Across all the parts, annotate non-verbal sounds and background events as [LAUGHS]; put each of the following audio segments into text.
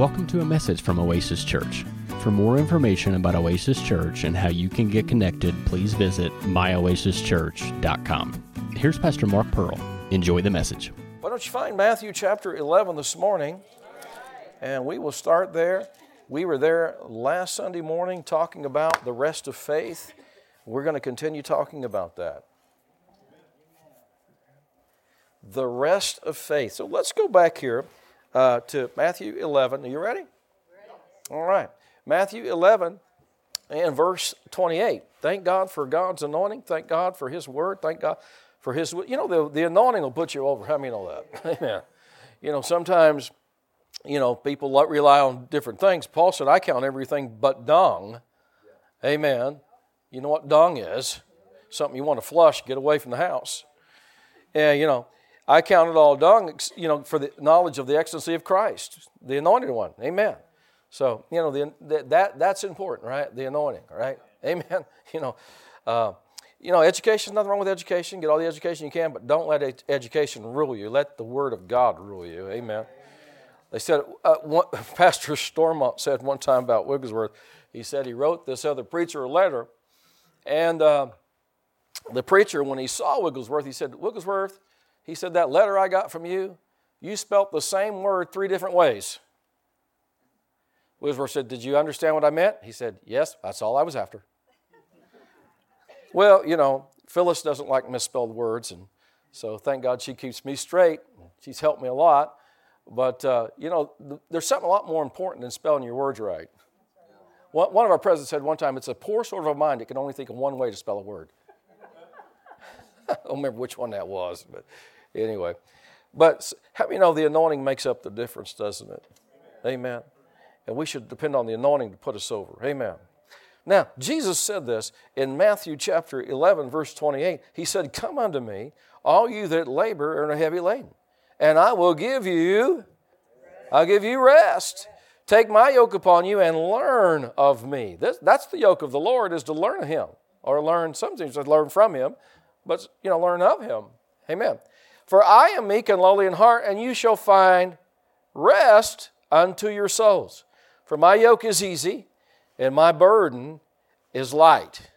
Welcome to a message from Oasis Church. For more information about Oasis Church and how you can get connected, please visit myoasischurch.com. Here's Pastor Mark Pearl. Enjoy the message. Why don't you find Matthew chapter 11 this morning? And we will start there. We were there last Sunday morning talking about the rest of faith. We're going to continue talking about that. The rest of faith. So let's go back here uh, to Matthew 11. Are you ready? All right. Matthew 11 and verse 28. Thank God for God's anointing. Thank God for His word. Thank God for His. You know, the, the anointing will put you over. How many know that? [LAUGHS] Amen. You know, sometimes, you know, people rely on different things. Paul said, I count everything but dung. Amen. You know what dung is? Something you want to flush, get away from the house. Yeah, you know, I count it all dung, you know, for the knowledge of the excellency of Christ, the anointed one. Amen. So, you know, the, that, that's important, right? The anointing, right? [LAUGHS] Amen. You know, uh, you know, education, nothing wrong with education. Get all the education you can, but don't let education rule you. Let the Word of God rule you. Amen. They said, uh, one, [LAUGHS] Pastor Stormont said one time about Wigglesworth, he said he wrote this other preacher a letter, and uh, the preacher, when he saw Wigglesworth, he said, Wigglesworth, he said, that letter I got from you, you spelt the same word three different ways. Wigglesworth said, Did you understand what I meant? He said, Yes, that's all I was after. well, you know, Phyllis doesn't like misspelled words, and so thank God she keeps me straight. She's helped me a lot. But, uh, you know, th- there's something a lot more important than spelling your words right. One, one of our presidents said one time, It's a poor sort of a mind that can only think of one way to spell a word. [LAUGHS] I don't remember which one that was, but anyway. But you know the anointing makes up the difference, doesn't it? Amen. Amen. And we should depend on the anointing to put us over. Amen. Now, Jesus said this in Matthew chapter 11, verse 28. He said, Come unto me, all you that labor and are heavy laden, and I will give you, I'll give you rest. Take my yoke upon you and learn of me. This, that's the yoke of the Lord, is to learn of him, or learn something, to learn from him, but you know, learn of him. Amen. For I am meek and lowly in heart, and you shall find rest unto your souls. For my yoke is easy and my burden is light.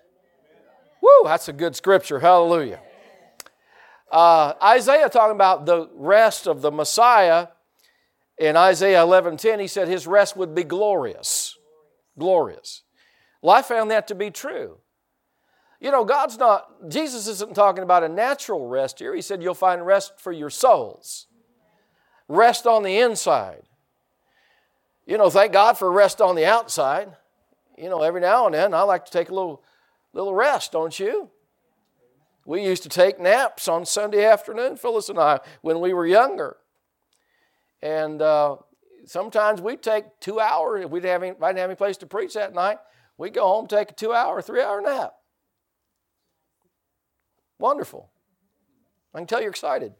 Woo, that's a good scripture. Hallelujah. Uh, Isaiah talking about the rest of the Messiah in Isaiah 11:10, he said his rest would be glorious. Glorious. Well, I found that to be true. You know, God's not, Jesus isn't talking about a natural rest here. He said you'll find rest for your souls, rest on the inside. You know, thank God for rest on the outside. You know, every now and then I like to take a little, little rest, don't you? We used to take naps on Sunday afternoon, Phyllis and I, when we were younger. And uh, sometimes we'd take two hours. If we didn't, have any, didn't have any place to preach that night, we'd go home, take a two hour, three hour nap. Wonderful. I can tell you're excited.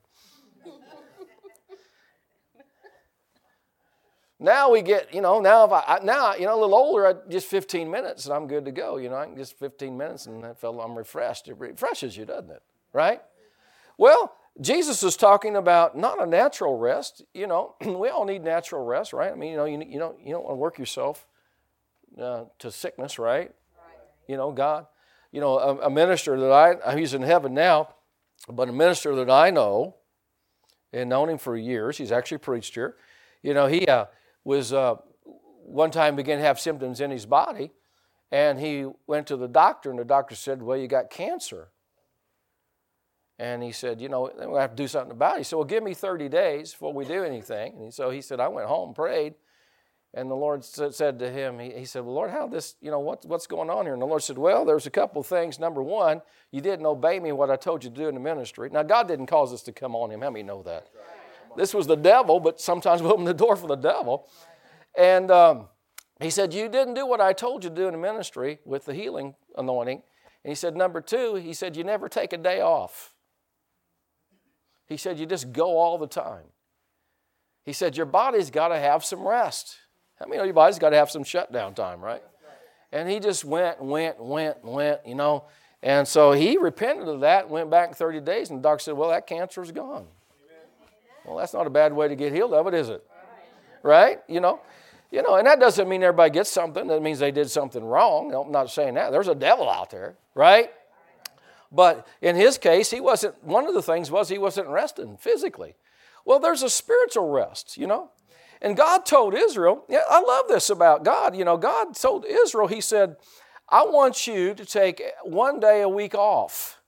Now we get, you know, now if I, now, you know, a little older, I, just 15 minutes and I'm good to go. You know, I can just 15 minutes and I feel I'm refreshed. It refreshes you, doesn't it? Right? Well, Jesus is talking about not a natural rest. You know, [CLEARS THROAT] we all need natural rest, right? I mean, you know, you, you don't you don't want to work yourself uh, to sickness, right? right? You know, God. You know, a, a minister that I he's in heaven now, but a minister that I know and known him for years. He's actually preached here. You know, he. Uh, was uh, one time began to have symptoms in his body, and he went to the doctor, and the doctor said, Well, you got cancer. And he said, You know, we have to do something about it. He said, Well, give me 30 days before we do anything. And so he said, I went home, prayed, and the Lord said to him, He, he said, Well, Lord, how this, you know, what, what's going on here? And the Lord said, Well, there's a couple things. Number one, you didn't obey me what I told you to do in the ministry. Now, God didn't cause this to come on him. How many know that? This was the devil, but sometimes we open the door for the devil. And um, he said, You didn't do what I told you to do in the ministry with the healing anointing. And he said, Number two, he said, You never take a day off. He said, You just go all the time. He said, Your body's got to have some rest. I many know your body's got to have some shutdown time, right? And he just went, went, went, and went, you know. And so he repented of that, went back 30 days, and the doctor said, Well, that cancer is gone. Well, that's not a bad way to get healed of it, is it? Right? You know? You know, and that doesn't mean everybody gets something. That means they did something wrong. I'm not saying that. There's a devil out there, right? But in his case, he wasn't, one of the things was he wasn't resting physically. Well, there's a spiritual rest, you know. And God told Israel, yeah, I love this about God. You know, God told Israel, He said, I want you to take one day a week off.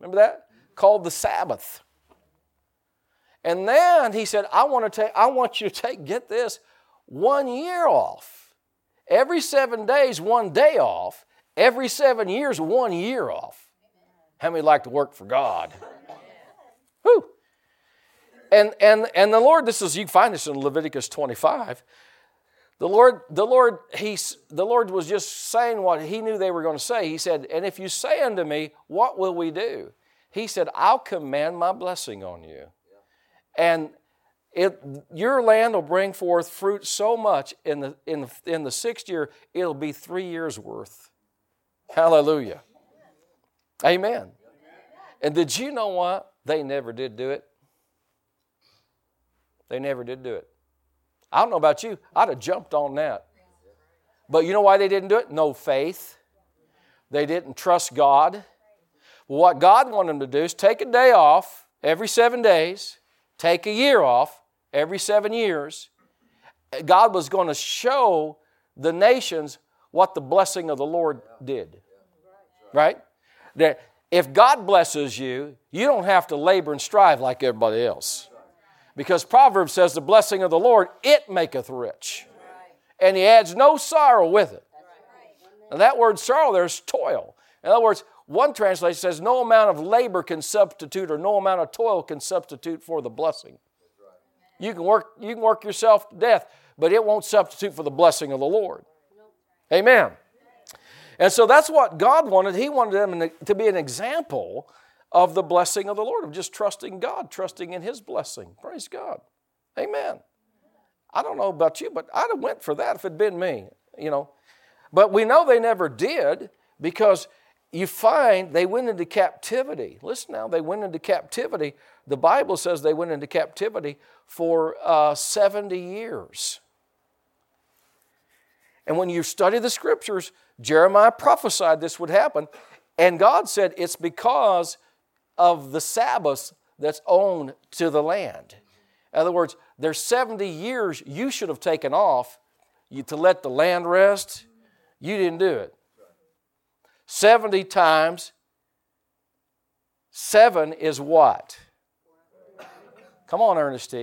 Remember that? Called the Sabbath. And then he said, I want to take, I want you to take, get this, one year off. Every seven days, one day off. Every seven years, one year off. How many like to work for God? And, and, and the Lord, this is, you find this in Leviticus 25. The Lord, the Lord, he's, the Lord was just saying what he knew they were going to say. He said, And if you say unto me, What will we do? He said, I'll command my blessing on you. And it, your land will bring forth fruit so much in the, in, the, in the sixth year, it'll be three years worth. Hallelujah. Amen. And did you know what? They never did do it. They never did do it. I don't know about you, I'd have jumped on that. But you know why they didn't do it? No faith. They didn't trust God. What God wanted them to do is take a day off every seven days, take a year off every seven years. God was going to show the nations what the blessing of the Lord did. Right? That if God blesses you, you don't have to labor and strive like everybody else. Because Proverbs says, The blessing of the Lord, it maketh rich. And he adds no sorrow with it. And that word sorrow there is toil. In other words, one translation says, No amount of labor can substitute, or no amount of toil can substitute for the blessing. You can work, you can work yourself to death, but it won't substitute for the blessing of the Lord. Amen. And so that's what God wanted. He wanted them to be an example of the blessing of the Lord, of just trusting God, trusting in His blessing. Praise God. Amen. I don't know about you, but I'd have went for that if it'd been me, you know. But we know they never did because you find they went into captivity. Listen now, they went into captivity. The Bible says they went into captivity for uh, 70 years. And when you study the scriptures, Jeremiah prophesied this would happen. And God said it's because of the Sabbath that's owned to the land. In other words, there's 70 years you should have taken off to let the land rest. You didn't do it. 70 times 7 is what? Come on, Ernest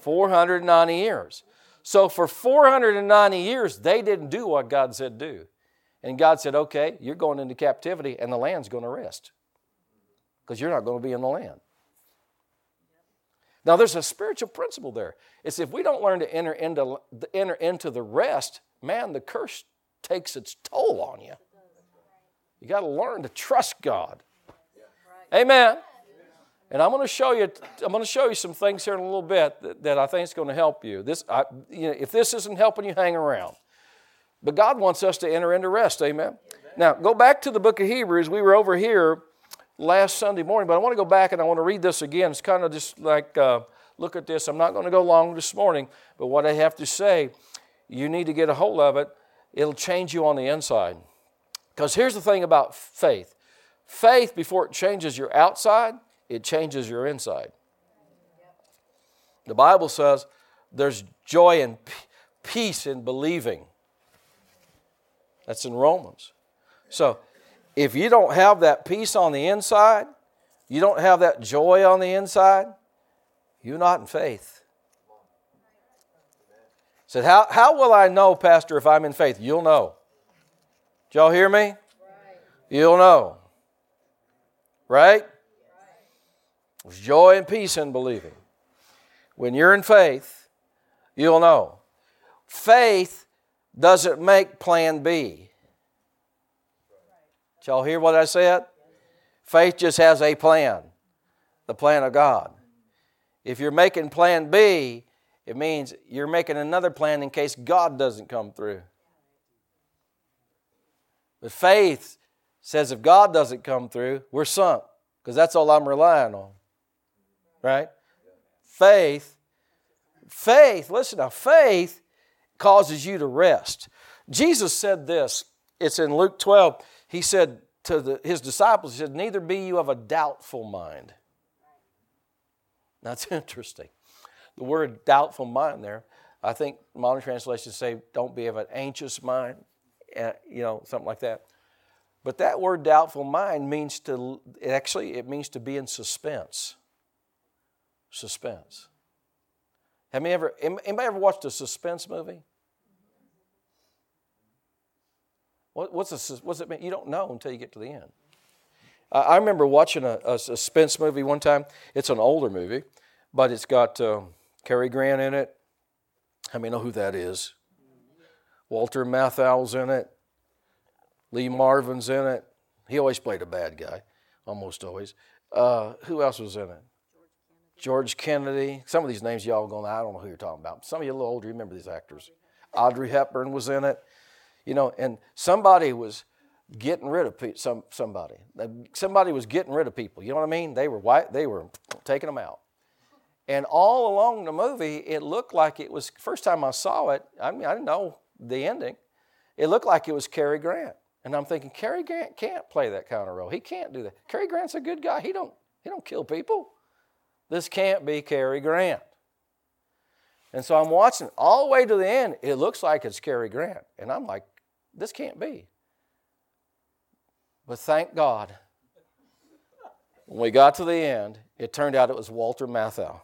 490 years. So for 490 years, they didn't do what God said do. And God said, okay, you're going into captivity and the land's going to rest because you're not going to be in the land. Now, there's a spiritual principle there. It's if we don't learn to enter into, enter into the rest, man, the curse takes its toll on you. You got to learn to trust God. Amen. And I'm going to show you. I'm going to show you some things here in a little bit that, that I think is going to help you. This, I, you know, if this isn't helping you, hang around. But God wants us to enter into rest. Amen. Now, go back to the book of Hebrews. We were over here last Sunday morning, but I want to go back and I want to read this again. It's kind of just like, uh, look at this. I'm not going to go long this morning, but what I have to say, you need to get a hold of it. It'll change you on the inside. Because here's the thing about faith faith, before it changes your outside, it changes your inside. The Bible says there's joy and peace in believing. That's in Romans. So, if you don't have that peace on the inside, you don't have that joy on the inside, you're not in faith. Said, how, how will I know, Pastor, if I'm in faith? You'll know. Did y'all hear me? You'll know. Right? There's joy and peace in believing. When you're in faith, you'll know. Faith doesn't make plan B. Did y'all hear what I said? Faith just has a plan, the plan of God. If you're making plan B, it means you're making another plan in case God doesn't come through. But faith says if God doesn't come through, we're sunk because that's all I'm relying on. Right? Faith Faith, listen now, faith causes you to rest. Jesus said this, it's in Luke 12. He said to the, his disciples, He said, Neither be you of a doubtful mind. That's [LAUGHS] interesting. The word doubtful mind there, I think modern translations say, Don't be of an anxious mind, uh, you know, something like that. But that word doubtful mind means to, actually, it means to be in suspense. Suspense. Have you ever, anybody ever watched a suspense movie? What, what's, what's it mean? You don't know until you get to the end. I remember watching a, a, suspense movie one time. It's an older movie, but it's got uh, Cary Grant in it. How many know who that is? Walter Matthau's in it. Lee Marvin's in it. He always played a bad guy, almost always. Uh, who else was in it? George Kennedy. Some of these names y'all going, I don't know who you're talking about. Some of you a little older, you remember these actors. Audrey Hepburn was in it. You know, and somebody was getting rid of pe- some somebody. Uh, somebody was getting rid of people. You know what I mean? They were white. They were taking them out. And all along the movie, it looked like it was. First time I saw it, I mean, I didn't know the ending. It looked like it was Cary Grant, and I'm thinking Cary Grant can't play that kind of role. He can't do that. Cary Grant's a good guy. He don't. He don't kill people. This can't be Cary Grant. And so I'm watching all the way to the end. It looks like it's Cary Grant. And I'm like, this can't be. But thank God, when we got to the end, it turned out it was Walter Matthau.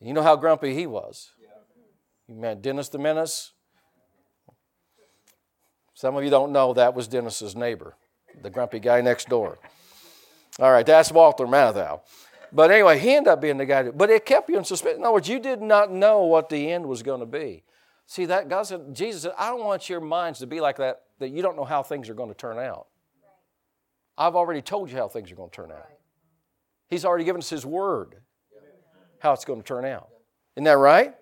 You know how grumpy he was. You met Dennis the Menace. Some of you don't know that was Dennis's neighbor, the grumpy guy next door. All right, that's Walter Matthau. But anyway, he ended up being the guy. That, but it kept you in suspense. In other words, you did not know what the end was going to be. See that God said, Jesus said, I don't want your minds to be like that, that you don't know how things are going to turn out. I've already told you how things are going to turn out. He's already given us His word, how it's going to turn out. Isn't that right?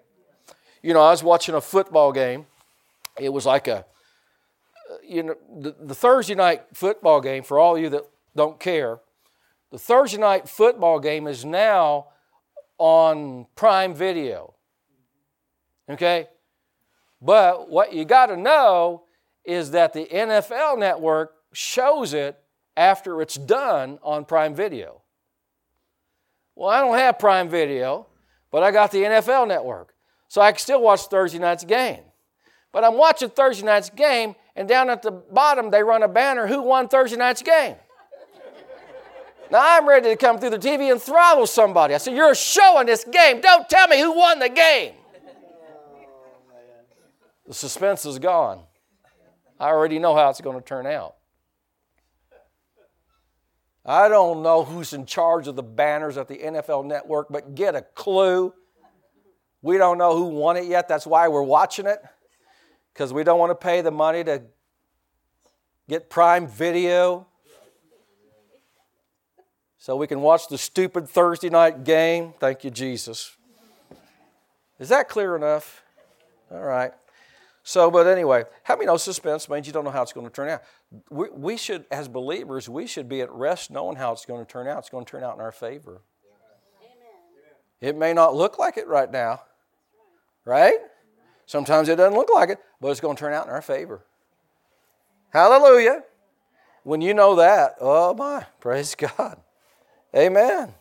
You know, I was watching a football game. It was like a, uh, you know, the, the Thursday night football game, for all you that don't care, the Thursday night football game is now on Prime Video. Okay? But what you got to know is that the NFL network shows it after it's done on Prime Video. Well, I don't have Prime Video, but I got the NFL network. So I can still watch Thursday night's game. But I'm watching Thursday night's game, and down at the bottom, they run a banner who won Thursday night's game. Now I'm ready to come through the TV and throttle somebody. I said, You're showing this game. Don't tell me who won the game. The suspense is gone. I already know how it's going to turn out. I don't know who's in charge of the banners at the NFL network, but get a clue. We don't know who won it yet. That's why we're watching it, because we don't want to pay the money to get Prime Video so we can watch the stupid Thursday night game. Thank you, Jesus. Is that clear enough? All right. So, but anyway, how many know suspense means you don't know how it's going to turn out? We, we should, as believers, we should be at rest knowing how it's going to turn out. It's going to turn out in our favor. Amen. It may not look like it right now, right? Sometimes it doesn't look like it, but it's going to turn out in our favor. Hallelujah. When you know that, oh my, praise God. Amen.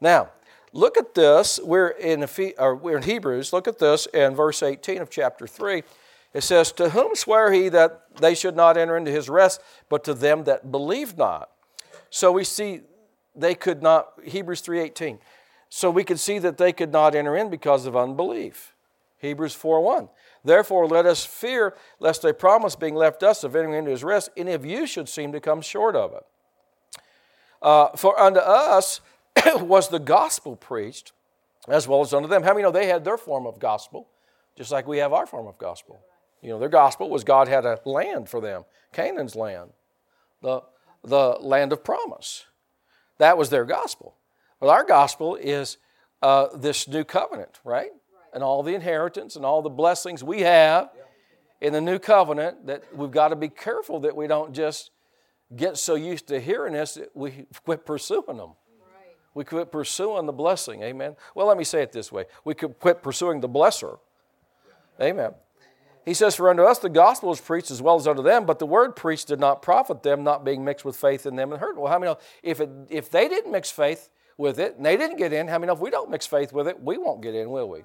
Now, Look at this. We're in, we're in Hebrews. Look at this in verse 18 of chapter 3. It says, To whom swear he that they should not enter into his rest, but to them that believe not? So we see they could not, Hebrews 3.18. So we could see that they could not enter in because of unbelief. Hebrews 4.1. Therefore let us fear lest a promise being left us of entering into his rest, any of you should seem to come short of it. Uh, for unto us [COUGHS] was the gospel preached as well as unto them. How many know they had their form of gospel, just like we have our form of gospel? You know, their gospel was God had a land for them, Canaan's land, the, the land of promise. That was their gospel. Well, our gospel is uh, this new covenant, right? And all the inheritance and all the blessings we have in the new covenant that we've got to be careful that we don't just get so used to hearing this that we quit pursuing them. We quit pursuing the blessing. Amen. Well, let me say it this way we could quit pursuing the blesser. Amen. He says, For unto us the gospel is preached as well as unto them, but the word preached did not profit them, not being mixed with faith in them and heard. Well, how many know if, it, if they didn't mix faith with it and they didn't get in, how many know if we don't mix faith with it, we won't get in, will we?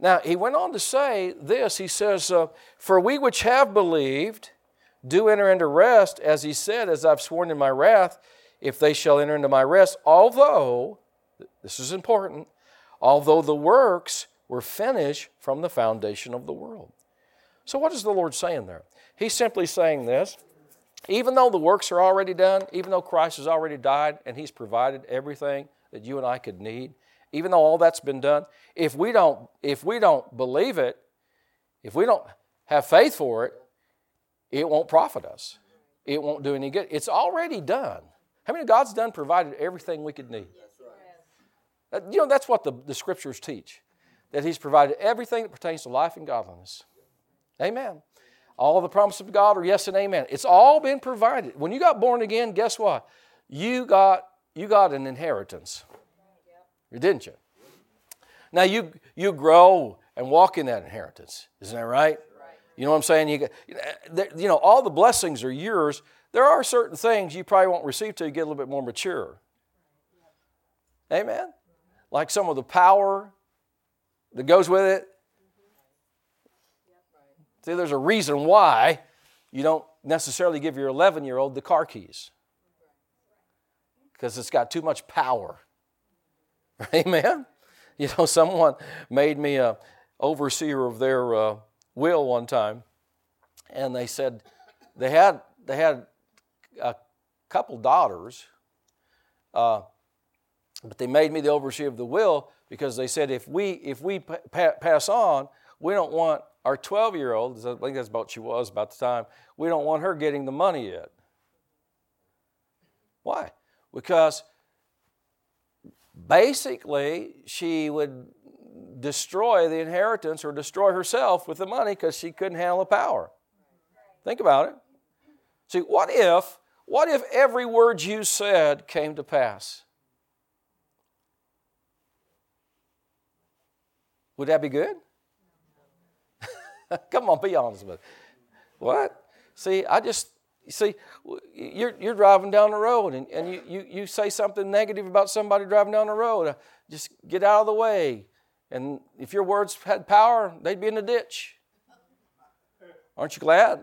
Now, he went on to say this He says, uh, For we which have believed do enter into rest, as he said, as I've sworn in my wrath, if they shall enter into my rest, although, this is important, although the works were finished from the foundation of the world. So, what is the Lord saying there? He's simply saying this even though the works are already done, even though Christ has already died and He's provided everything that you and I could need, even though all that's been done, if we don't, if we don't believe it, if we don't have faith for it, it won't profit us. It won't do any good. It's already done. How many God's done provided everything we could need? You know, that's what the, the scriptures teach. That He's provided everything that pertains to life and godliness. Amen. All the promises of God are yes and amen. It's all been provided. When you got born again, guess what? You got you got an inheritance. Didn't you? Now you you grow and walk in that inheritance. Isn't that right? You know what I'm saying? You, you know, all the blessings are yours. There are certain things you probably won't receive till you get a little bit more mature. Amen? Like some of the power that goes with it. See, there's a reason why you don't necessarily give your 11 year old the car keys because it's got too much power. [LAUGHS] Amen? You know, someone made me a overseer of their uh, will one time, and they said they had they had a couple daughters, uh, but they made me the overseer of the will because they said if we if we pa- pass on, we don't want our 12 year old. I think that's about she was about the time. We don't want her getting the money yet. Why? Because basically she would destroy the inheritance or destroy herself with the money because she couldn't handle the power. Think about it. See, what if, what if every word you said came to pass? Would that be good? [LAUGHS] Come on, be honest with me. What? See, I just see you're, you're driving down the road and, and you, you, you say something negative about somebody driving down the road. Just get out of the way. And if your words had power, they'd be in the ditch. Aren't you glad?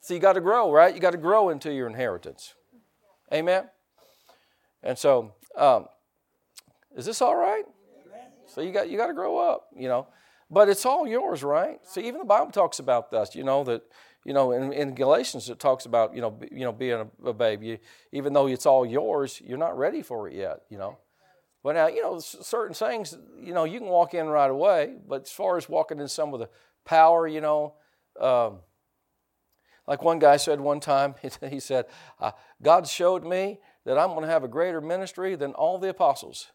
So you got to grow, right? You got to grow into your inheritance. Amen? And so, um, is this all right? So you got you got to grow up, you know. But it's all yours, right? See, even the Bible talks about this, you know, that you know, in, in Galatians it talks about, you know, you know, being a, a baby. Even though it's all yours, you're not ready for it yet, you know. But now, you know, certain things, you know, you can walk in right away. But as far as walking in some of the power, you know, um, like one guy said one time, [LAUGHS] he said, uh, God showed me that I'm going to have a greater ministry than all the apostles.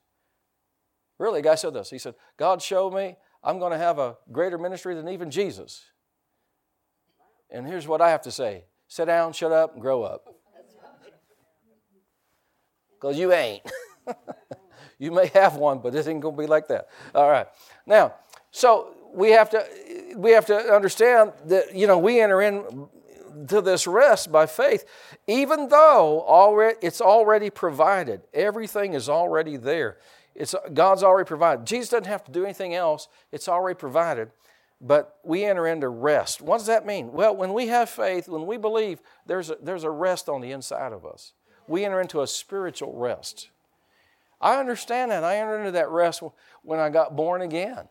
Really, a guy said this. He said, God showed me I'm going to have a greater ministry than even Jesus. And here's what I have to say sit down, shut up, and grow up. Because you ain't. [LAUGHS] You may have one, but it ain't going to be like that. All right. Now, so we have to we have to understand that you know we enter in to this rest by faith, even though already it's already provided. Everything is already there. It's God's already provided. Jesus doesn't have to do anything else. It's already provided. But we enter into rest. What does that mean? Well, when we have faith, when we believe, there's a, there's a rest on the inside of us. We enter into a spiritual rest. I understand that. I entered into that rest when I got born again.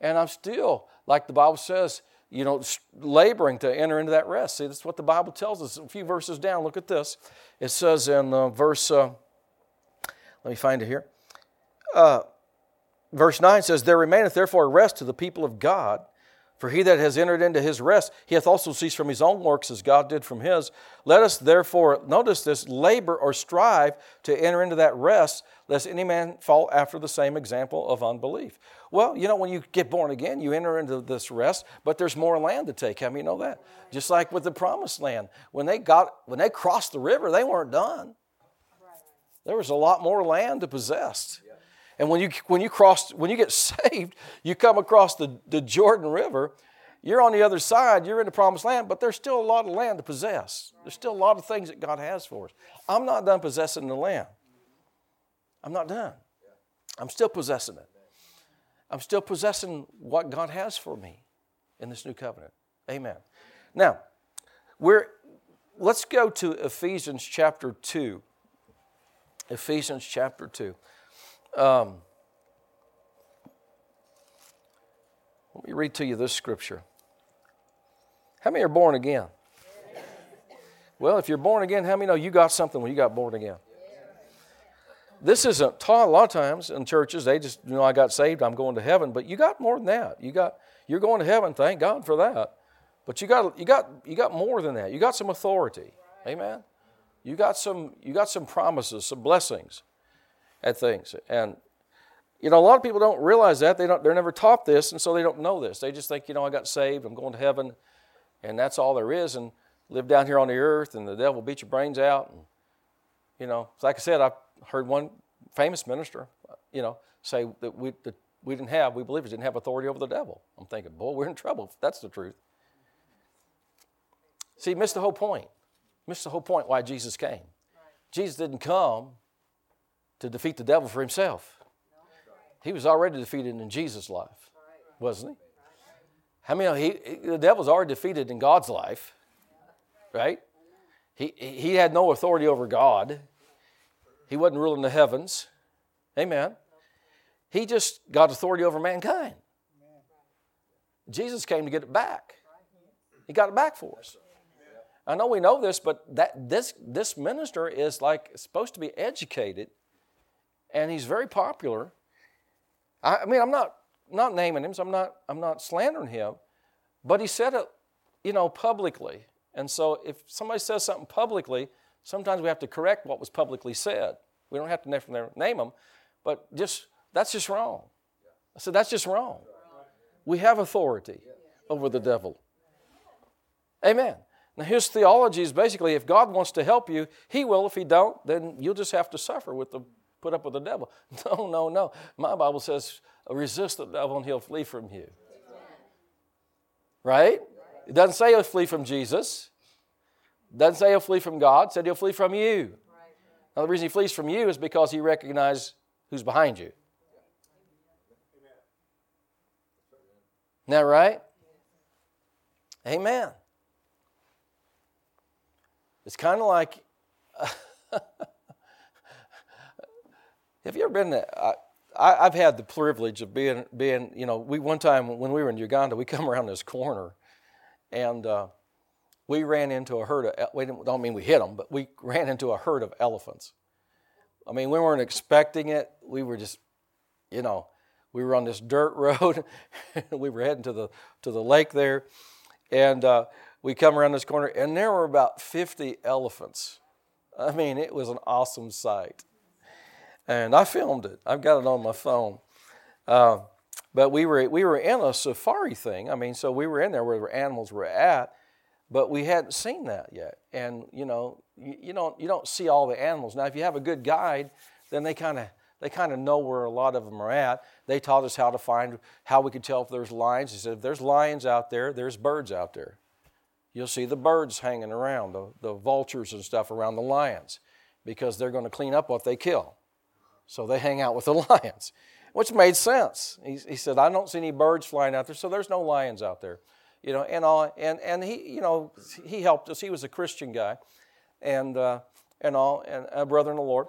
And I'm still, like the Bible says, you know, laboring to enter into that rest. See, that's what the Bible tells us. A few verses down, look at this. It says in uh, verse, uh, let me find it here. Uh, verse 9 says, There remaineth therefore a rest to the people of God for he that has entered into his rest, he hath also ceased from his own works as God did from his. Let us therefore, notice this, labor or strive to enter into that rest, lest any man fall after the same example of unbelief. Well, you know, when you get born again, you enter into this rest, but there's more land to take. How many know that? Just like with the promised land. When they got when they crossed the river, they weren't done. There was a lot more land to possess. And when you, when you cross, when you get [LAUGHS] saved, you come across the, the Jordan River, you're on the other side, you're in the promised land, but there's still a lot of land to possess. There's still a lot of things that God has for us. I'm not done possessing the land. I'm not done. I'm still possessing it. I'm still possessing what God has for me in this new covenant. Amen. Now, we're let's go to Ephesians chapter 2. Ephesians chapter 2. Um, let me read to you this scripture. How many are born again? Well, if you're born again, how many know you got something when you got born again? This isn't taught a lot of times in churches. They just, you know, I got saved, I'm going to heaven. But you got more than that. You got, you're going to heaven, thank God for that. But you got, you got, you got more than that. You got some authority. Amen. You got some, you got some promises, some blessings at things. And you know, a lot of people don't realize that. They don't, they're never taught this, and so they don't know this. They just think, you know, I got saved, I'm going to heaven, and that's all there is, and live down here on the earth, and the devil beat your brains out. And, you know, like I said, I heard one famous minister, you know, say that we, that we didn't have, we believers didn't have authority over the devil. I'm thinking, boy, we're in trouble if that's the truth. See, missed the whole point. Missed the whole point why Jesus came. Jesus didn't come to defeat the devil for himself. He was already defeated in Jesus' life, wasn't he? How many he, the devil's already defeated in God's life, right? He, he had no authority over God. He wasn't ruling the heavens. Amen. He just got authority over mankind. Jesus came to get it back. He got it back for us. I know we know this, but that this this minister is like supposed to be educated, and he's very popular. I, I mean, I'm not not naming him, so I'm not I'm not slandering him, but he said it, you know, publicly. And so if somebody says something publicly, sometimes we have to correct what was publicly said. We don't have to name them, but just that's just wrong. I said that's just wrong. We have authority over the devil. Amen. Now, his theology is basically if God wants to help you, he will. If he don't, then you'll just have to suffer with the put up with the devil. [LAUGHS] No, no, no. My Bible says resist the devil and he'll flee from you. Right? It doesn't say he'll flee from Jesus. It doesn't say he'll flee from God. It said he'll flee from you. Now, the reason he flees from you is because he recognizes who's behind you. Isn't that right? Amen. It's kind of like [LAUGHS] have you ever been there? I, have had the privilege of being, being, you know, we one time when we were in Uganda, we come around this corner, and uh, we ran into a herd of. We don't mean we hit them, but we ran into a herd of elephants. I mean, we weren't expecting it. We were just, you know, we were on this dirt [LAUGHS] road. we were heading to the to the lake there, and uh, we come around this corner, and there were about 50 elephants. I mean, it was an awesome sight. And I filmed it. I've got it on my phone. Uh, but we were, we were in a safari thing. I mean, so we were in there where the animals were at, but we hadn't seen that yet. And, you know, you, you don't, you don't see all the animals. Now, if you have a good guide, then they kind of they kind of know where a lot of them are at. They taught us how to find how we could tell if there's lions. They said if there's lions out there, there's birds out there you'll see the birds hanging around, the, the vultures and stuff around the lions, because they're going to clean up what they kill. So they hang out with the [LAUGHS] lions, which made sense. He, he said, I don't see any birds flying out there, so there's no lions out there. You know, and all, and and he, you know, he helped us. He was a Christian guy, and uh, and all, and a brother in the Lord,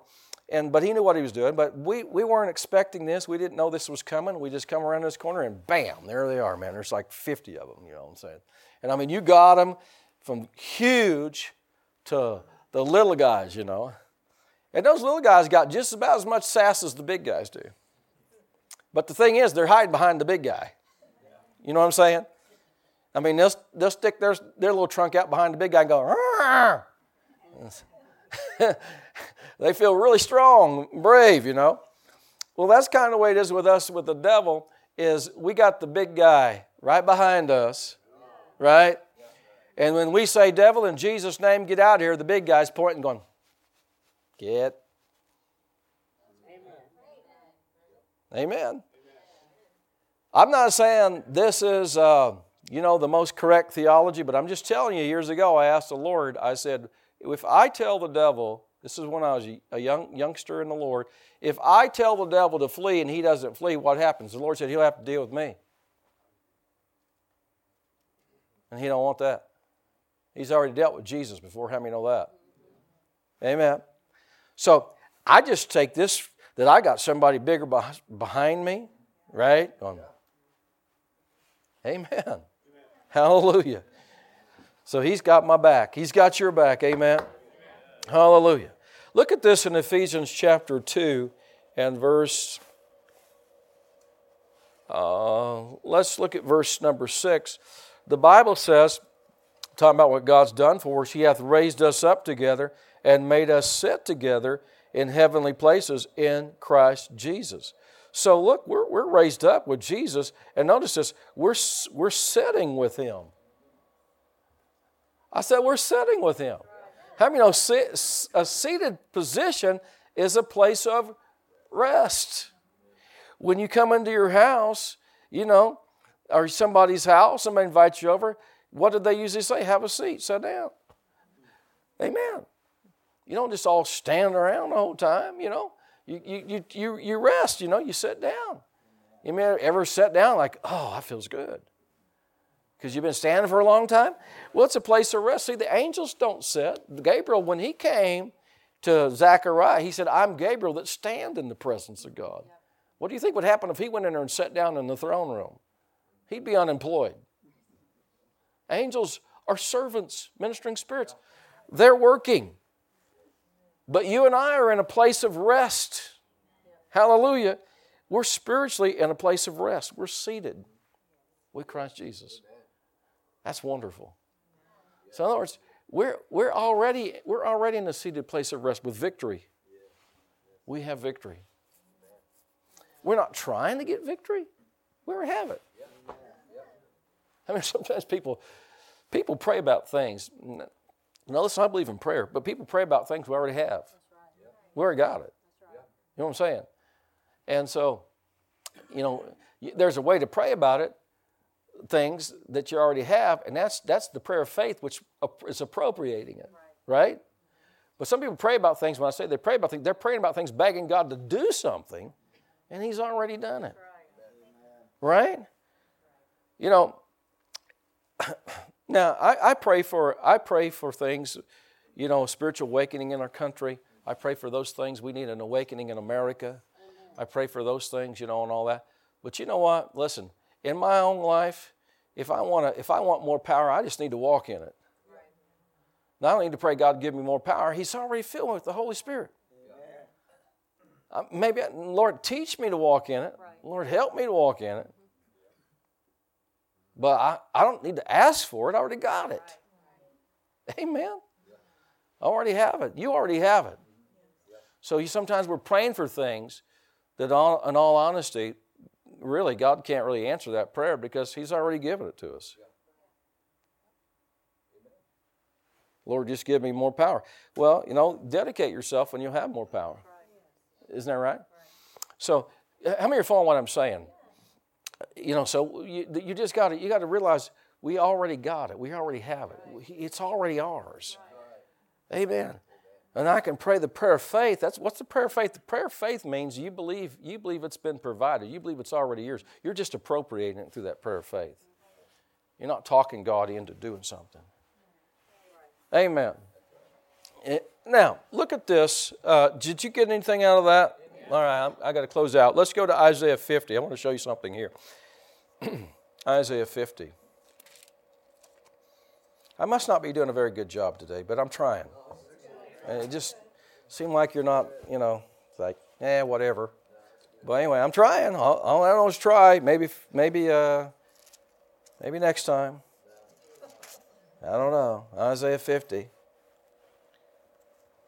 and but he knew what he was doing. But we we weren't expecting this. We didn't know this was coming. We just come around this corner, and bam, there they are, man. There's like 50 of them. You know what I'm saying? And I mean, you got them from huge to the little guys, you know. And those little guys got just about as much sass as the big guys do. But the thing is, they're hiding behind the big guy. You know what I'm saying? I mean, they'll, they'll stick their, their little trunk out behind the big guy and go, [LAUGHS] they feel really strong, brave, you know. Well, that's kind of the way it is with us with the devil is we got the big guy right behind us right? And when we say, devil, in Jesus' name, get out here, the big guy's pointing, and going, get. Amen. I'm not saying this is, uh, you know, the most correct theology, but I'm just telling you. Years ago, I asked the Lord. I said, if I tell the devil, this is when I was a young youngster in the Lord, if I tell the devil to flee and he doesn't flee, what happens? The Lord said he'll have to deal with me. And he don't want that. He's already dealt with Jesus before. How many know that? Amen. So I just take this that I got somebody bigger behind me, right? Amen. Amen. [LAUGHS] Hallelujah. So he's got my back. He's got your back. Amen. Amen. Hallelujah. Look at this in Ephesians chapter 2 and verse. Uh, let's look at verse number 6. The Bible says, talking about what God's done for us, He hath raised us up together and made us sit together in heavenly places in Christ Jesus. So look, we're, we're raised up with Jesus, and notice this we're, we're sitting with Him. I said, we're sitting with Him. How many know a seated position is a place of rest? When you come into your house, you know, or somebody's house, somebody invites you over, what did they usually say? Have a seat, sit down. Amen. You don't just all stand around the whole time, you know. You, you, you, you rest, you know, you sit down. You may ever sit down like, oh, that feels good. Because you've been standing for a long time? Well, it's a place of rest. See, the angels don't sit. Gabriel, when he came to Zechariah, he said, I'm Gabriel that stand in the presence of God. What do you think would happen if he went in there and sat down in the throne room? He'd be unemployed. Angels are servants, ministering spirits. They're working. But you and I are in a place of rest. Hallelujah. We're spiritually in a place of rest. We're seated with Christ Jesus. That's wonderful. So in other words, we're, we're, already, we're already in a seated place of rest with victory. We have victory. We're not trying to get victory. We already have it. I mean, [LAUGHS] sometimes people, people pray about things. No, listen, I believe in prayer, but people pray about things we already have. We already got it. You know what I'm saying? And so, you know, there's a way to pray about it, things that you already have, and that's that's the prayer of faith, which is appropriating it, right? right? But some people pray about things. When I say they pray about things, they're praying about things, begging God to do something, and He's already done it, right? You know, now I, I pray for I pray for things, you know, spiritual awakening in our country. I pray for those things. We need an awakening in America. I pray for those things, you know, and all that. But you know what? Listen, in my own life, if I want to, if I want more power, I just need to walk in it. Now, I don't need to pray God give me more power. He's already filled with the Holy Spirit. Uh, maybe, Lord, teach me to walk in it. Lord, help me to walk in it. But I, I don't need to ask for it. I already got it. Amen. I already have it. You already have it. So you, sometimes we're praying for things that, all, in all honesty, really, God can't really answer that prayer because He's already given it to us. Lord, just give me more power. Well, you know, dedicate yourself when you'll have more power. Isn't that right? So, how many are following what I'm saying? You know, so you, you just got to you got to realize we already got it. We already have it. It's already ours. Amen. And I can pray the prayer of faith. That's what's the prayer of faith? The prayer of faith means you believe you believe it's been provided. You believe it's already yours. You're just appropriating it through that prayer of faith. You're not talking God into doing something. Amen. Eh, now, look at this. Uh, did you get anything out of that? All right, I'm, I got to close out. Let's go to Isaiah 50. I want to show you something here. [CLEARS THROAT] Isaiah 50. I must not be doing a very good job today, but I'm trying. And it just seemed like you're not, you know, like, eh, whatever. But anyway, I'm trying. All, I know is try. Maybe, maybe, uh, maybe next time. I don't know. Isaiah 50.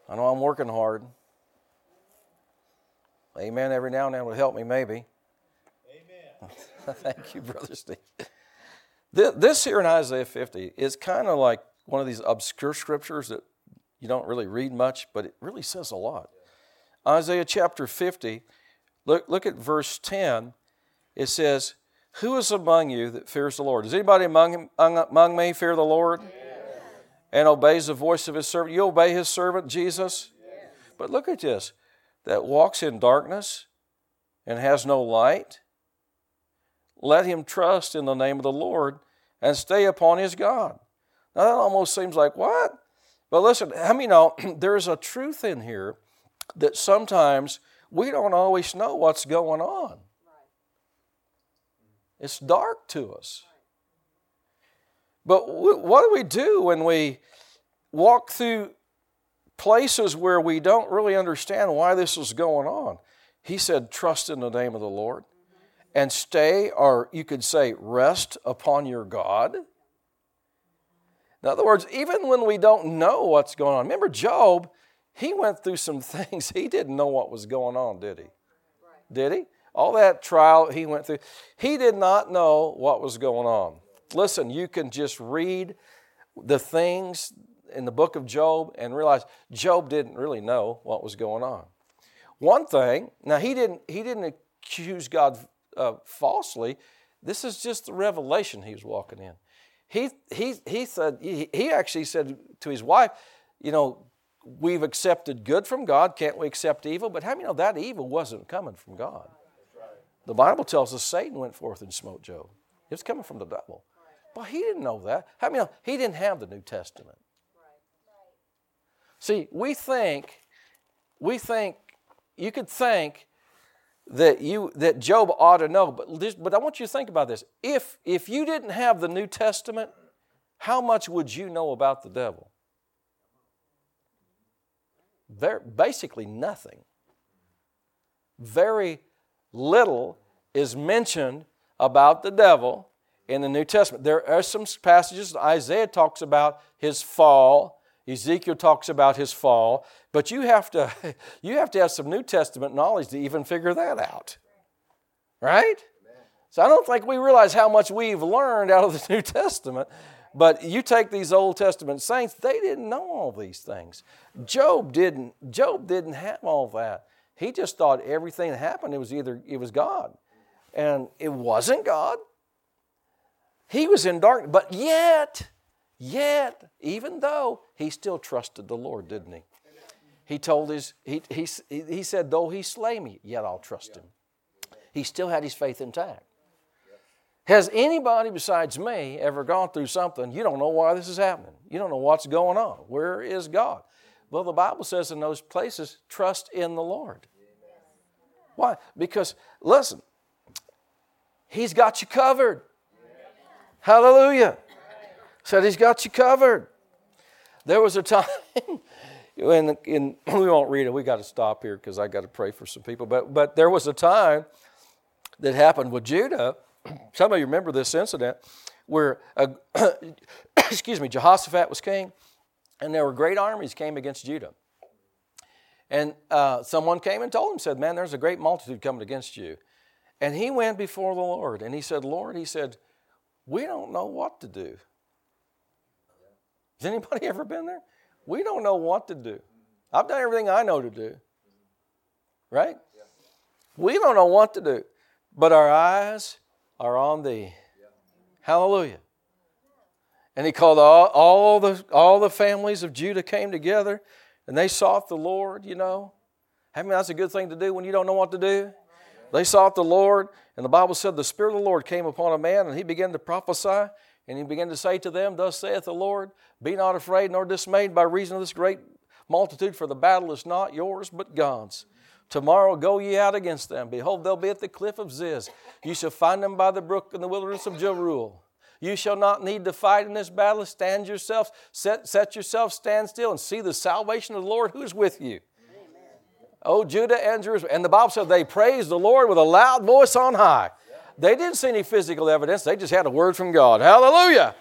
I know I'm working hard. Amen. Every now and then would help me, maybe. Amen. [LAUGHS] Thank you, Brother Steve. This here in Isaiah 50 is kind of like one of these obscure scriptures that you don't really read much, but it really says a lot. Isaiah chapter 50, Look, look at verse 10. It says, Who is among you that fears the Lord? Does anybody among, among me fear the Lord? Yes. And obeys the voice of his servant? You obey his servant, Jesus? Yes. But look at this that walks in darkness and has no light. Let him trust in the name of the Lord and stay upon his God. Now that almost seems like what? But listen, I mean, know [CLEARS THROAT] there's a truth in here that sometimes we don't always know what's going on. It's dark to us. But what do we do when we walk through places where we don't really understand why this is going on? He said, Trust in the name of the Lord and stay, or you could say, rest upon your God. In other words, even when we don't know what's going on, remember Job, he went through some [LAUGHS] things. He didn't know what was going on, did he? Did he? All that trial he went through, he did not know what was going on. Listen, you can just read the things in the book of Job and realize Job didn't really know what was going on. One thing, now he didn't he didn't accuse God uh, falsely. This is just the revelation he was walking in. He he he said he, he actually said to his wife, you know, we've accepted good from God. Can't we accept evil? But how you know that evil wasn't coming from God? The Bible tells us Satan went forth and smote Job. It was coming from the devil. But he didn't know that. How many know he didn't have the New Testament? See, we think, we think, you could think that you that Job ought to know, but this, but I want you to think about this. If if you didn't have the New Testament, how much would you know about the devil? Very, basically nothing. Very little is mentioned about the devil in the New Testament. There are some passages, Isaiah talks about his fall, Ezekiel talks about his fall, but you have to, [LAUGHS] you have, to have some New Testament knowledge to even figure that out. Right? So I don't think we realize how much we've learned out of the [LAUGHS] New Testament. But you take these Old Testament saints, they didn't know all these things. Job didn't, Job didn't have all that. He just thought everything that happened, it was either it was God. And it wasn't God. He was in darkness, but yet, yet, even though he still trusted the Lord, didn't he? He told his, he, he, he said, though he slay me, yet I'll trust him. He still had his faith intact. Has anybody besides me ever gone through something you don't know why this is happening? You don't know what's going on. Where is God? Well, the Bible says in those places, trust in the Lord. Why? Because, listen, He's got you covered. Hallelujah. Said He's got you covered. There was a time, [LAUGHS] in, in, [CLEARS THROAT] we won't read it, we got to stop here because I got to pray for some people, but, but there was a time that happened with Judah [CLEARS THROAT] some of you remember this incident where, uh, [CLEARS THROAT] excuse me, Jehoshaphat was king, and there were great armies came against Judah. And uh, someone came and told him, said, Man, there's a great multitude coming against you. And he went before the Lord and he said, Lord, he said, we don't know what to do. Has anybody ever been there? We don't know what to do. I've done everything I know to do. Right? We don't know what to do. But our eyes are on thee. Hallelujah. And he called all, all, the, all the families of Judah came together and they sought the Lord, you know. I mean, that's a good thing to do when you don't know what to do. They sought the Lord, and the Bible said the Spirit of the Lord came upon a man, and he began to prophesy, and he began to say to them, Thus saith the Lord, Be not afraid nor dismayed by reason of this great multitude, for the battle is not yours, but God's. Tomorrow go ye out against them. Behold, they'll be at the cliff of Ziz. You shall find them by the brook in the wilderness of Jeruel. You shall not need to fight in this battle. Stand yourself, set, set yourself, stand still, and see the salvation of the Lord who is with you. Amen. Oh, Judah and Jerusalem. And the Bible said they praised the Lord with a loud voice on high. They didn't see any physical evidence, they just had a word from God. Hallelujah.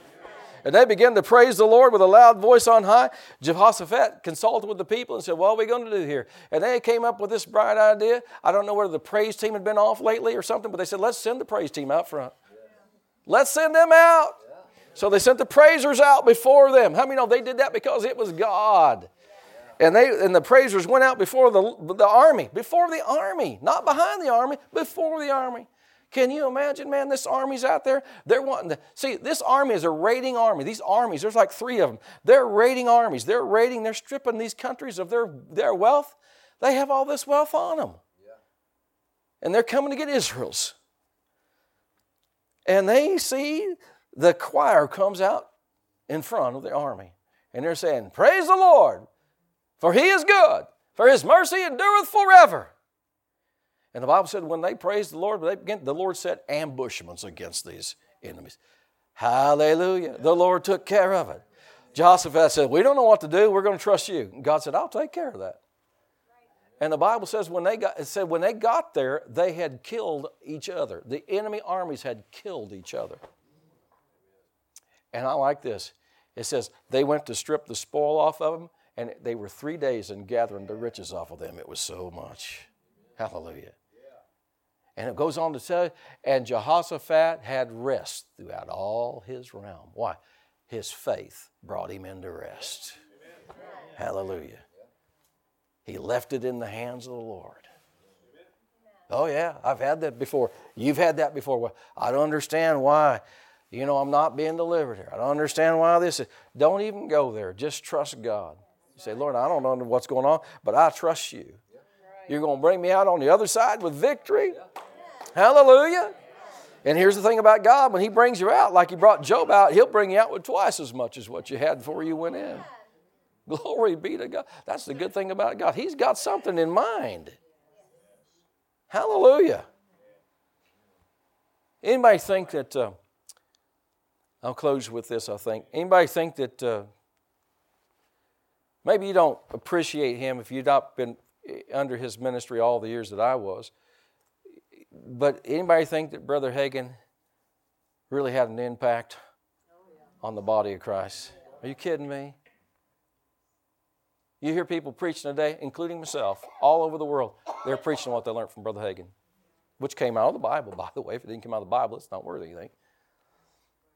And they began to praise the Lord with a loud voice on high. Jehoshaphat consulted with the people and said, What are we going to do here? And they came up with this bright idea. I don't know whether the praise team had been off lately or something, but they said, Let's send the praise team out front. Let's send them out. So they sent the praisers out before them. How many know they did that because it was God? And they and the praisers went out before the, the army, before the army, not behind the army, before the army. Can you imagine, man? This army's out there. They're wanting to see. This army is a raiding army. These armies, there's like three of them. They're raiding armies. They're raiding. They're stripping these countries of their their wealth. They have all this wealth on them, and they're coming to get Israel's. And they see the choir comes out in front of the army, and they're saying, "Praise the Lord, for He is good, for His mercy endureth forever." And the Bible said when they praised the Lord, they began, the Lord set ambushments against these enemies. Hallelujah. The Lord took care of it. Jehoshaphat said, We don't know what to do. We're going to trust you. And God said, I'll take care of that. And the Bible says when they got said when they got there, they had killed each other. The enemy armies had killed each other. And I like this. It says they went to strip the spoil off of them, and they were three days in gathering the riches off of them. It was so much. Hallelujah. And it goes on to say, and Jehoshaphat had rest throughout all his realm. Why? His faith brought him into rest. Amen. Hallelujah. He left it in the hands of the Lord. Oh, yeah, I've had that before. You've had that before. Well, I don't understand why, you know, I'm not being delivered here. I don't understand why this is. Don't even go there. Just trust God. You say, Lord, I don't know what's going on, but I trust you. You're going to bring me out on the other side with victory. Hallelujah. And here's the thing about God when He brings you out, like He brought Job out, He'll bring you out with twice as much as what you had before you went in. Glory be to God. That's the good thing about God. He's got something in mind. Hallelujah. Anybody think that, uh, I'll close with this, I think. Anybody think that uh, maybe you don't appreciate him if you've not been under his ministry all the years that I was. But anybody think that Brother Hagin really had an impact on the body of Christ? Are you kidding me? You hear people preaching today, including myself, all over the world. They're preaching what they learned from Brother Hagin, which came out of the Bible, [LAUGHS] by the way. If it didn't come out of the Bible, it's not worth anything.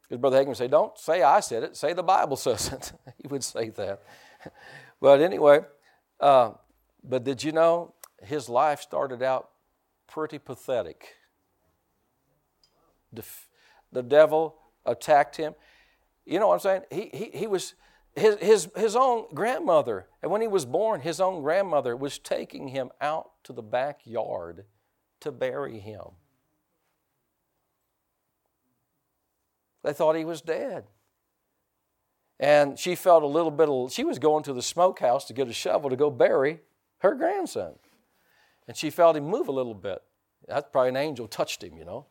Because Brother Hagin would say, Don't say I said it, say the Bible [LAUGHS] says it. [LAUGHS] he would say that. but anyway, uh, but did you know his life started out pretty pathetic? The, the devil attacked him. You know what I'm saying? He, he, he was his, his, his own grandmother, and when he was born, his own grandmother was taking him out to the backyard to bury him. They thought he was dead. And she felt a little bit of, she was going to the smokehouse to get a shovel to go bury her grandson. And she felt him move a little bit. That's probably an angel touched him, you know.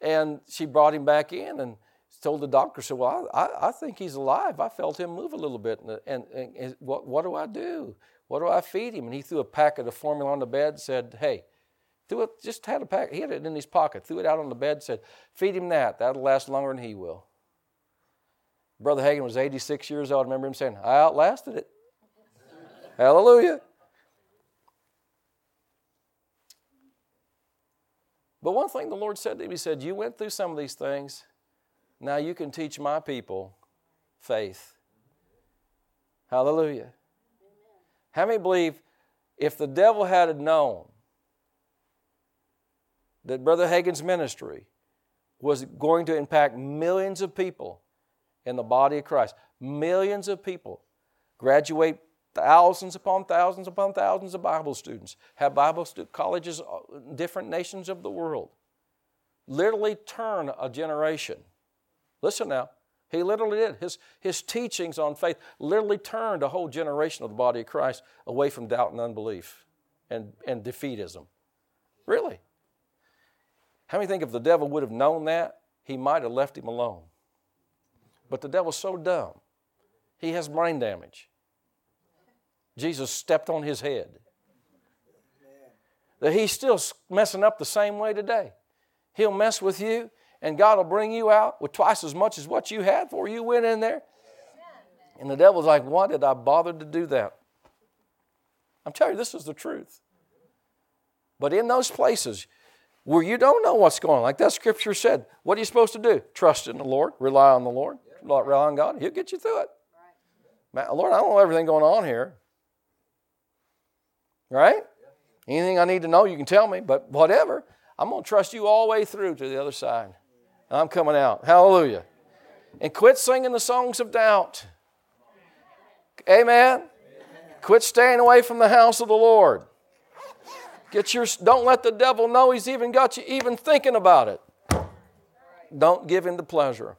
And she brought him back in and told the doctor, said, Well, I, I think he's alive. I felt him move a little bit. And, and, and, what, what do I do? What do I feed him? And he threw a packet of formula on the bed, and said, Hey, threw it, just had a pack, he had it in his pocket, threw it out on the bed, said, Feed him that. That'll last longer than he will. Brother Hagin was 86 years old. I remember him saying, I outlasted it. [LAUGHS] Hallelujah. But one thing the Lord said to him, He said, You went through some of these things. Now you can teach my people faith. Hallelujah. How many believe if the devil had known that Brother Hagin's ministry was going to impact millions of people in the body of Christ, millions of people graduate thousands upon thousands upon thousands of Bible students, have Bible stu- colleges in uh, different nations of the world. Literally turn a generation. Listen now, he literally did. His, his teachings on faith literally turned a whole generation of the body of Christ away from doubt and unbelief and, and defeatism. Really. How many think if the devil would have known that, he might have left him alone? But the devil's so dumb. He has brain damage. Jesus stepped on his head. That he's still messing up the same way today. He'll mess with you, and God will bring you out with twice as much as what you had before you went in there. And the devil's like, Why did I bother to do that? I'm telling you, this is the truth. But in those places where you don't know what's going on, like that scripture said, what are you supposed to do? Trust in the Lord, rely on the Lord, rely on God. He'll get you through it. Lord, I don't know everything going on here. Right? Anything I need to know, you can tell me, but whatever. I'm going to trust you all the way through to the other side. I'm coming out. Hallelujah. And quit singing the songs of doubt. Amen. Quit staying away from the house of the Lord. Get your don't let the devil know he's even got you even thinking about it. Don't give him the pleasure.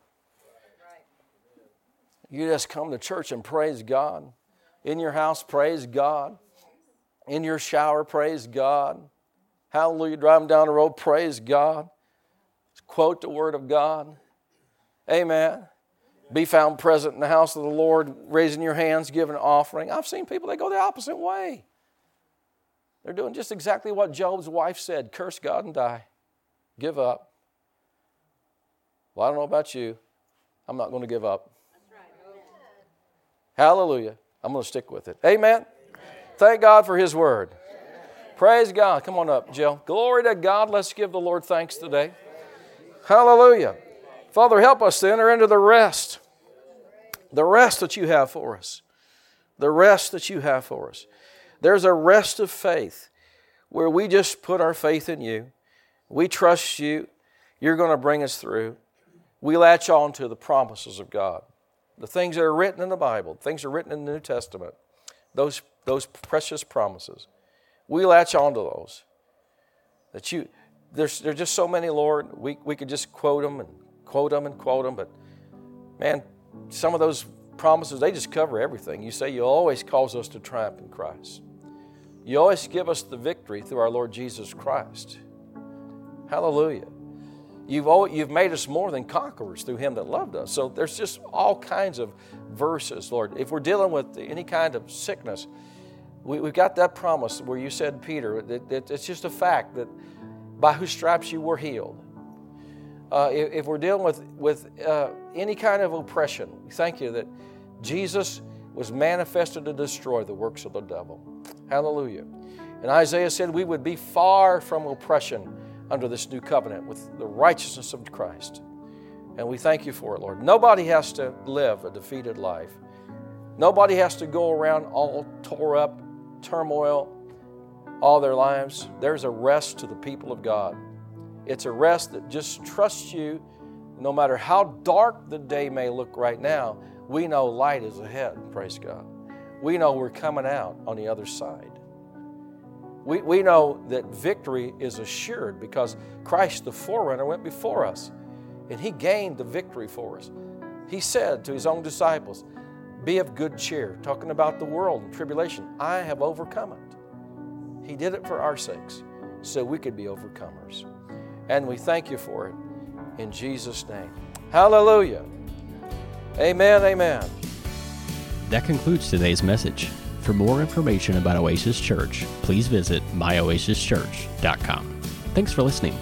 You just come to church and praise God. In your house, praise God. In your shower, praise God. Hallelujah. Driving down the road, praise God. Quote the Word of God. Amen. Be found present in the house of the Lord, raising your hands, giving an offering. I've seen people, that go the opposite way. They're doing just exactly what Job's wife said curse God and die. Give up. Well, I don't know about you. I'm not going to give up. Hallelujah. I'm going to stick with it. Amen. Thank God for His word. Praise God. Come on up, Jill. Glory to God. Let's give the Lord thanks today. Hallelujah. Father, help us to enter into the rest. The rest that you have for us. The rest that you have for us. There's a rest of faith where we just put our faith in you. We trust you. You're going to bring us through. We latch on to the promises of God. The things that are written in the Bible, things that are written in the New Testament, those, those precious promises. We latch on to those. That you, there's, there's just so many, Lord. We, we could just quote them and quote them and quote them, but man, some of those promises, they just cover everything. You say you always cause us to triumph in Christ. You always give us the victory through our Lord Jesus Christ. Hallelujah. You've, always, you've made us more than conquerors through Him that loved us. So there's just all kinds of verses, Lord. If we're dealing with any kind of sickness, we, have got that promise where you said, Peter, that, that it's just a fact that by whose stripes you were healed. Uh, if, if, we're dealing with, with uh, any kind of oppression, we thank you that Jesus was manifested to destroy the works of the devil. Hallelujah. And Isaiah said we would be far from oppression under this new covenant with the righteousness of Christ. And we thank you for it, Lord. Nobody has to live a defeated life. Nobody has to go around all tore up, turmoil, all their lives. There's a rest to the people of God. It's a rest that just trusts you no matter how dark the day may look right now we know light is ahead, praise God. We know we're coming out on the other side. We, we know that victory is assured because Christ, the forerunner, went before us and he gained the victory for us. He said to his own disciples, Be of good cheer, talking about the world and tribulation. I have overcome it. He did it for our sakes so we could be overcomers. And we thank you for it in Jesus' name. Hallelujah. Amen, amen. That concludes today's message. For more information about Oasis Church, please visit myoasischurch.com. Thanks for listening.